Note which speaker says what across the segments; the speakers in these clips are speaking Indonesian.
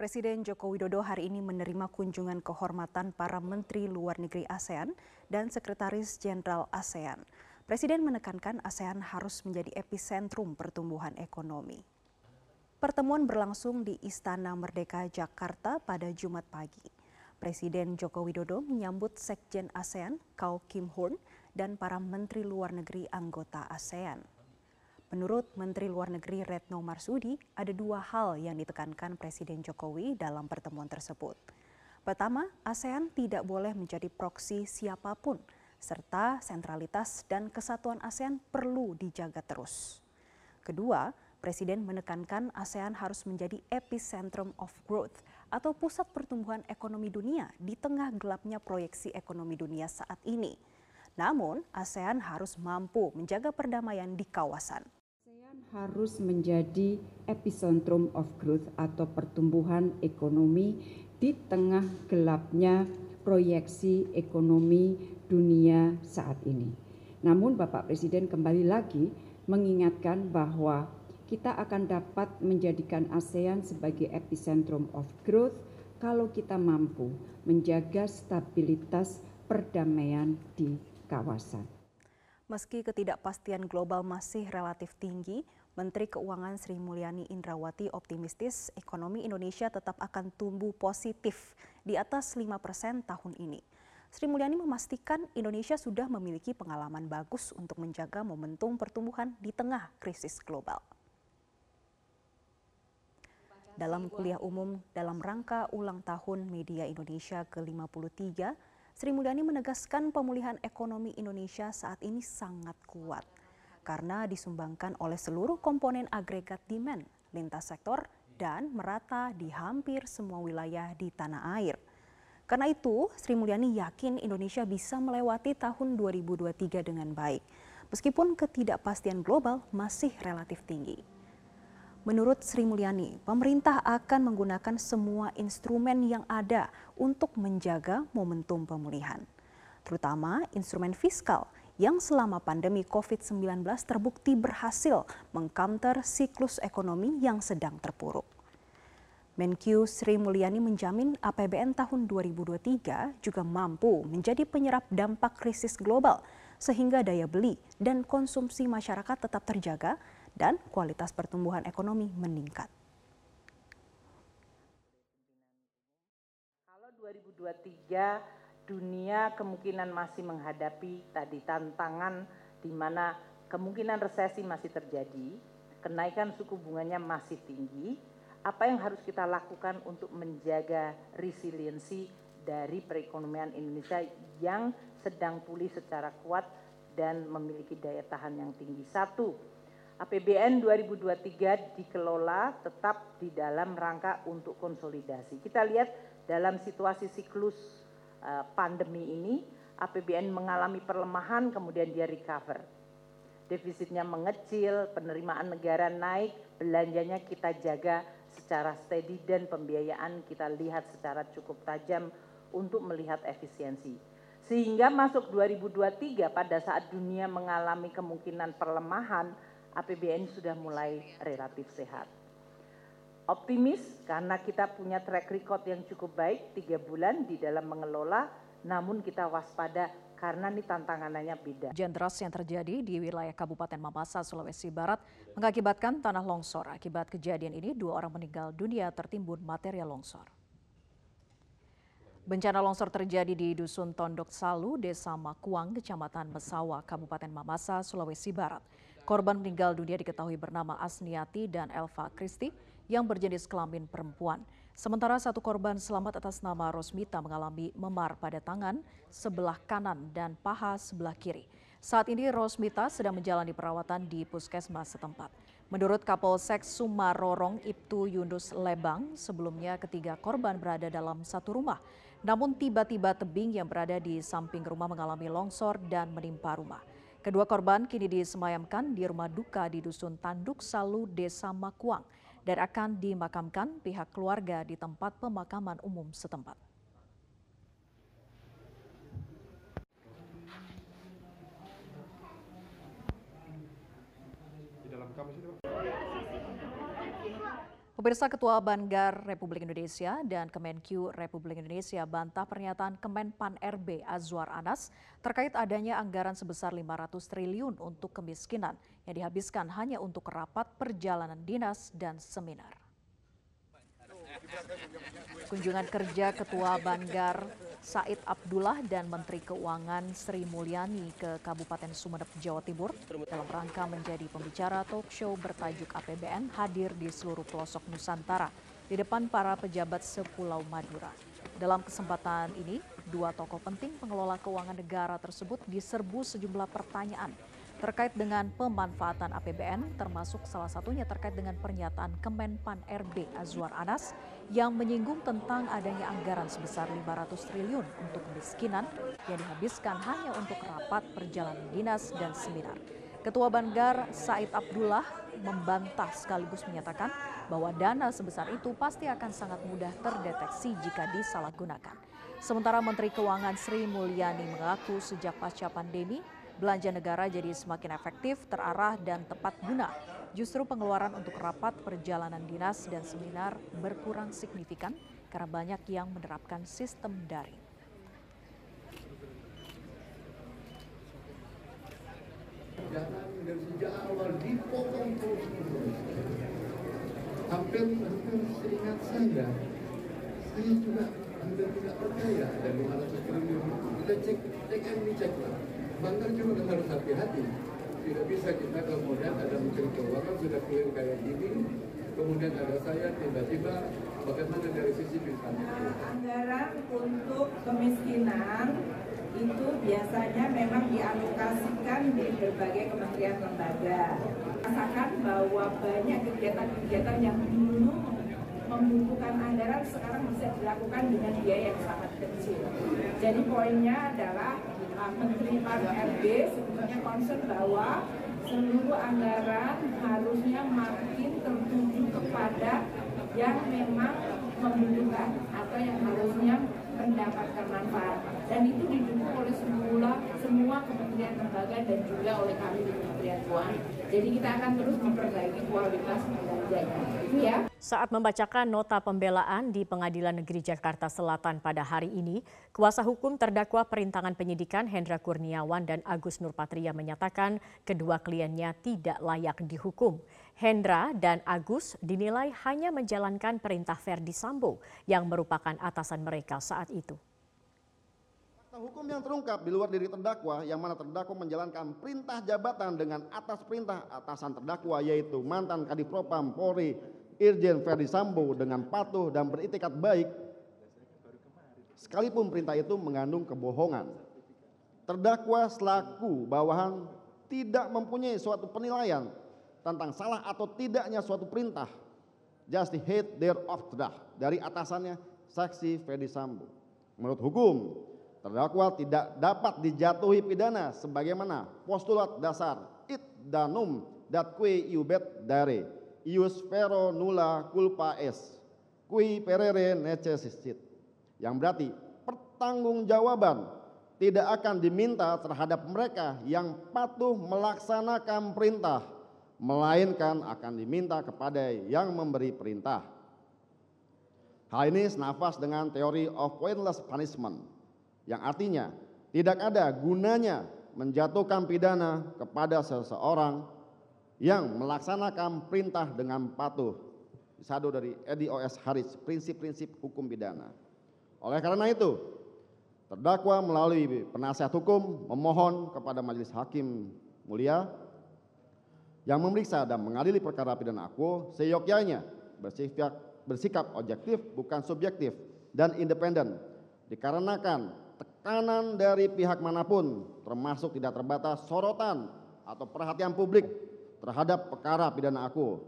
Speaker 1: Presiden Joko Widodo hari ini menerima kunjungan kehormatan para Menteri Luar Negeri ASEAN dan Sekretaris Jenderal ASEAN. Presiden menekankan ASEAN harus menjadi epicentrum pertumbuhan ekonomi. Pertemuan berlangsung di Istana Merdeka Jakarta pada Jumat pagi. Presiden Joko Widodo menyambut Sekjen ASEAN, Kau Kim Horn, dan para Menteri Luar Negeri anggota ASEAN. Menurut Menteri Luar Negeri Retno Marsudi, ada dua hal yang ditekankan Presiden Jokowi dalam pertemuan tersebut. Pertama, ASEAN tidak boleh menjadi proksi siapa pun, serta sentralitas dan kesatuan ASEAN perlu dijaga terus. Kedua, Presiden menekankan ASEAN harus menjadi epicentrum of growth atau pusat pertumbuhan ekonomi dunia di tengah gelapnya proyeksi ekonomi dunia saat ini. Namun, ASEAN harus mampu menjaga perdamaian di kawasan
Speaker 2: harus menjadi epicentrum of growth atau pertumbuhan ekonomi di tengah gelapnya proyeksi ekonomi dunia saat ini. Namun Bapak Presiden kembali lagi mengingatkan bahwa kita akan dapat menjadikan ASEAN sebagai epicentrum of growth kalau kita mampu menjaga stabilitas perdamaian di kawasan.
Speaker 1: Meski ketidakpastian global masih relatif tinggi, Menteri Keuangan Sri Mulyani Indrawati optimistis ekonomi Indonesia tetap akan tumbuh positif di atas 5 persen tahun ini. Sri Mulyani memastikan Indonesia sudah memiliki pengalaman bagus untuk menjaga momentum pertumbuhan di tengah krisis global. Dalam kuliah umum dalam rangka ulang tahun Media Indonesia ke-53, Sri Mulyani menegaskan pemulihan ekonomi Indonesia saat ini sangat kuat karena disumbangkan oleh seluruh komponen agregat demand lintas sektor dan merata di hampir semua wilayah di tanah air. Karena itu, Sri Mulyani yakin Indonesia bisa melewati tahun 2023 dengan baik, meskipun ketidakpastian global masih relatif tinggi. Menurut Sri Mulyani, pemerintah akan menggunakan semua instrumen yang ada untuk menjaga momentum pemulihan, terutama instrumen fiskal yang selama pandemi COVID-19 terbukti berhasil mengcounter siklus ekonomi yang sedang terpuruk. Menkyu Sri Mulyani menjamin APBN tahun 2023 juga mampu menjadi penyerap dampak krisis global sehingga daya beli dan konsumsi masyarakat tetap terjaga dan kualitas pertumbuhan ekonomi meningkat.
Speaker 3: Kalau 2023 dunia kemungkinan masih menghadapi tadi tantangan di mana kemungkinan resesi masih terjadi, kenaikan suku bunganya masih tinggi, apa yang harus kita lakukan untuk menjaga resiliensi dari perekonomian Indonesia yang sedang pulih secara kuat dan memiliki daya tahan yang tinggi. Satu, APBN 2023 dikelola tetap di dalam rangka untuk konsolidasi. Kita lihat dalam situasi siklus pandemi ini APBN mengalami perlemahan kemudian dia recover. Defisitnya mengecil, penerimaan negara naik, belanjanya kita jaga secara steady dan pembiayaan kita lihat secara cukup tajam untuk melihat efisiensi. Sehingga masuk 2023 pada saat dunia mengalami kemungkinan perlemahan, APBN sudah mulai relatif sehat. Optimis karena kita punya track record yang cukup baik tiga bulan di dalam mengelola, namun kita waspada karena ini tantangannya beda.
Speaker 4: Hujan deras yang terjadi di wilayah Kabupaten Mamasa, Sulawesi Barat mengakibatkan tanah longsor. Akibat kejadian ini, dua orang meninggal dunia tertimbun material longsor. Bencana longsor terjadi di Dusun Tondok Salu, Desa Makuang, Kecamatan Mesawa, Kabupaten Mamasa, Sulawesi Barat. Korban meninggal dunia diketahui bernama Asniati dan Elva Kristi yang berjenis kelamin perempuan. Sementara satu korban selamat atas nama Rosmita mengalami memar pada tangan sebelah kanan dan paha sebelah kiri. Saat ini Rosmita sedang menjalani perawatan di puskesmas setempat. Menurut Kapolsek Sumarorong Ibtu Yunus Lebang, sebelumnya ketiga korban berada dalam satu rumah. Namun tiba-tiba tebing yang berada di samping rumah mengalami longsor dan menimpa rumah. Kedua korban kini disemayamkan di rumah duka di Dusun Tanduk Salu, Desa Makuang dan akan dimakamkan pihak keluarga di tempat pemakaman umum setempat. Pemirsa Ketua Banggar Republik Indonesia dan Kemenq Republik Indonesia bantah pernyataan Kemenpan RB Azwar Anas terkait adanya anggaran sebesar 500 triliun untuk kemiskinan yang dihabiskan hanya untuk rapat perjalanan dinas dan seminar. Kunjungan kerja Ketua Banggar Said Abdullah dan Menteri Keuangan Sri Mulyani ke Kabupaten Sumeneb, Jawa Timur dalam rangka menjadi pembicara talk show bertajuk APBN hadir di seluruh pelosok Nusantara di depan para pejabat sepulau Madura. Dalam kesempatan ini, dua tokoh penting pengelola keuangan negara tersebut diserbu sejumlah pertanyaan terkait dengan pemanfaatan APBN termasuk salah satunya terkait dengan pernyataan Kemenpan RB Azwar Anas yang menyinggung tentang adanya anggaran sebesar 500 triliun untuk kemiskinan yang dihabiskan hanya untuk rapat perjalanan dinas dan seminar. Ketua Banggar Said Abdullah membantah sekaligus menyatakan bahwa dana sebesar itu pasti akan sangat mudah terdeteksi jika disalahgunakan. Sementara Menteri Keuangan Sri Mulyani mengaku sejak pasca pandemi belanja negara jadi semakin efektif, terarah, dan tepat guna. Justru pengeluaran untuk rapat perjalanan dinas dan seminar berkurang signifikan karena banyak yang menerapkan sistem daring.
Speaker 5: Saya, juga hampir tidak percaya ada 500 triliun. Kita cek, cek and dicek lah. Banggar juga harus hati-hati. Tidak bisa kita kemudian ada menteri keuangan sudah clear kayak gini, kemudian ada saya tiba-tiba bagaimana dari sisi fiskal.
Speaker 6: Anggaran untuk kemiskinan itu biasanya memang dialokasikan di berbagai kementerian lembaga. Rasakan bahwa banyak kegiatan-kegiatan yang dulu membutuhkan anggaran sekarang bisa dilakukan dengan biaya yang sangat kecil. Jadi poinnya adalah uh, Menteri RB sebetulnya concern bahwa seluruh anggaran harusnya makin tertuju kepada yang memang membutuhkan atau yang harusnya mendapatkan manfaat dan itu didukung oleh semua semua kementerian lembaga dan juga oleh kami di Kementerian Keuangan. Jadi kita akan terus memperbaiki kualitas belanjanya. Itu ya.
Speaker 7: Saat membacakan nota pembelaan di Pengadilan Negeri Jakarta Selatan pada hari ini, kuasa hukum terdakwa perintangan penyidikan Hendra Kurniawan dan Agus Nurpatria menyatakan kedua kliennya tidak layak dihukum. Hendra dan Agus dinilai hanya menjalankan perintah Verdi Sambo yang merupakan atasan mereka saat itu.
Speaker 8: Hukum yang terungkap di luar diri terdakwa yang mana terdakwa menjalankan perintah jabatan dengan atas perintah atasan terdakwa yaitu mantan Kadipropam Polri Irjen Verdi Sambo dengan patuh dan beritikat baik sekalipun perintah itu mengandung kebohongan. Terdakwa selaku bawahan tidak mempunyai suatu penilaian tentang salah atau tidaknya suatu perintah just the head thereof dari atasannya saksi Ferdi Sambo. Menurut hukum, terdakwa tidak dapat dijatuhi pidana sebagaimana postulat dasar it danum dat que iubet dare ius pero nulla culpa es qui perere necessitit yang berarti pertanggungjawaban tidak akan diminta terhadap mereka yang patuh melaksanakan perintah melainkan akan diminta kepada yang memberi perintah. Hal ini senafas dengan teori of pointless punishment, yang artinya tidak ada gunanya menjatuhkan pidana kepada seseorang yang melaksanakan perintah dengan patuh. Sado dari Edi O.S. Haris, prinsip-prinsip hukum pidana. Oleh karena itu, terdakwa melalui penasihat hukum memohon kepada majelis hakim mulia yang memeriksa dan mengadili perkara pidana aku seyogyanya bersikap, bersikap objektif bukan subjektif dan independen dikarenakan tekanan dari pihak mana pun termasuk tidak terbatas sorotan atau perhatian publik terhadap perkara pidana aku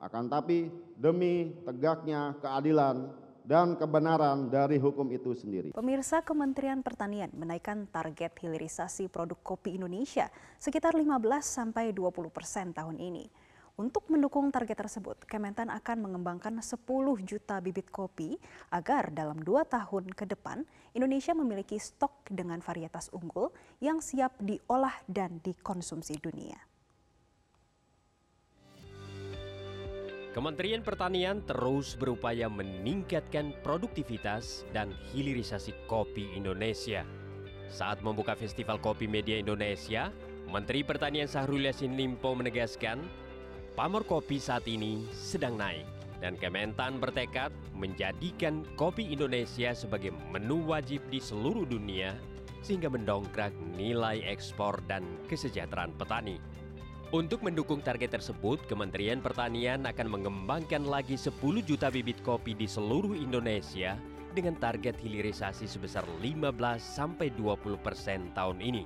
Speaker 8: akan tapi demi tegaknya keadilan dan kebenaran dari hukum itu sendiri.
Speaker 1: Pemirsa Kementerian Pertanian menaikkan target hilirisasi produk kopi Indonesia sekitar 15 sampai 20 persen tahun ini. Untuk mendukung target tersebut, Kementan akan mengembangkan 10 juta bibit kopi agar dalam dua tahun ke depan Indonesia memiliki stok dengan varietas unggul yang siap diolah dan dikonsumsi dunia.
Speaker 9: Kementerian Pertanian terus berupaya meningkatkan produktivitas dan hilirisasi kopi Indonesia. Saat membuka Festival Kopi Media Indonesia, Menteri Pertanian Sahrul Yassin Limpo menegaskan, pamor kopi saat ini sedang naik dan Kementan bertekad menjadikan kopi Indonesia sebagai menu wajib di seluruh dunia sehingga mendongkrak nilai ekspor dan kesejahteraan petani. Untuk mendukung target tersebut, Kementerian Pertanian akan mengembangkan lagi 10 juta bibit kopi di seluruh Indonesia dengan target hilirisasi sebesar 15 sampai 20 persen tahun ini.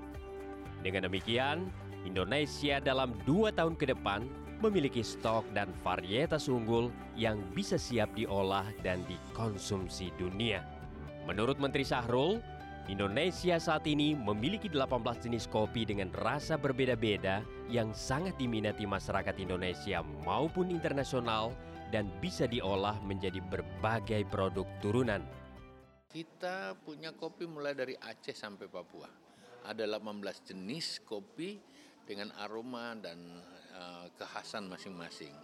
Speaker 9: Dengan demikian, Indonesia dalam dua tahun ke depan memiliki stok dan varietas unggul yang bisa siap diolah dan dikonsumsi dunia. Menurut Menteri Sahrul, Indonesia saat ini memiliki 18 jenis kopi dengan rasa berbeda-beda yang sangat diminati masyarakat Indonesia maupun internasional dan bisa diolah menjadi berbagai produk turunan.
Speaker 10: Kita punya kopi mulai dari Aceh sampai Papua. Ada 18 jenis kopi dengan aroma dan uh, kekhasan masing-masing.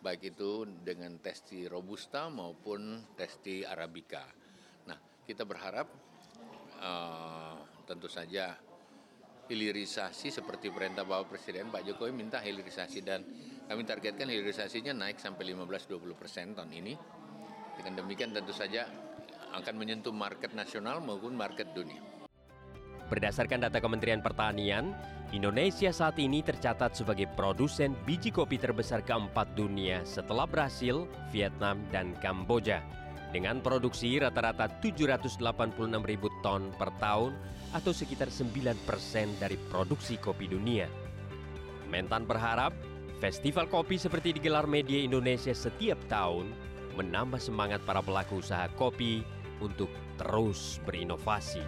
Speaker 10: Baik itu dengan testi robusta maupun testi arabica. Nah, kita berharap uh, tentu saja hilirisasi seperti perintah Bapak Presiden Pak Jokowi minta hilirisasi dan kami targetkan hilirisasinya naik sampai 15-20 persen tahun ini. Dengan demikian tentu saja akan menyentuh market nasional maupun market dunia.
Speaker 9: Berdasarkan data Kementerian Pertanian, Indonesia saat ini tercatat sebagai produsen biji kopi terbesar keempat dunia setelah Brasil, Vietnam, dan Kamboja dengan produksi rata-rata 786 ribu ton per tahun atau sekitar 9 persen dari produksi kopi dunia. Mentan berharap festival kopi seperti digelar media Indonesia setiap tahun menambah semangat para pelaku usaha kopi untuk terus berinovasi.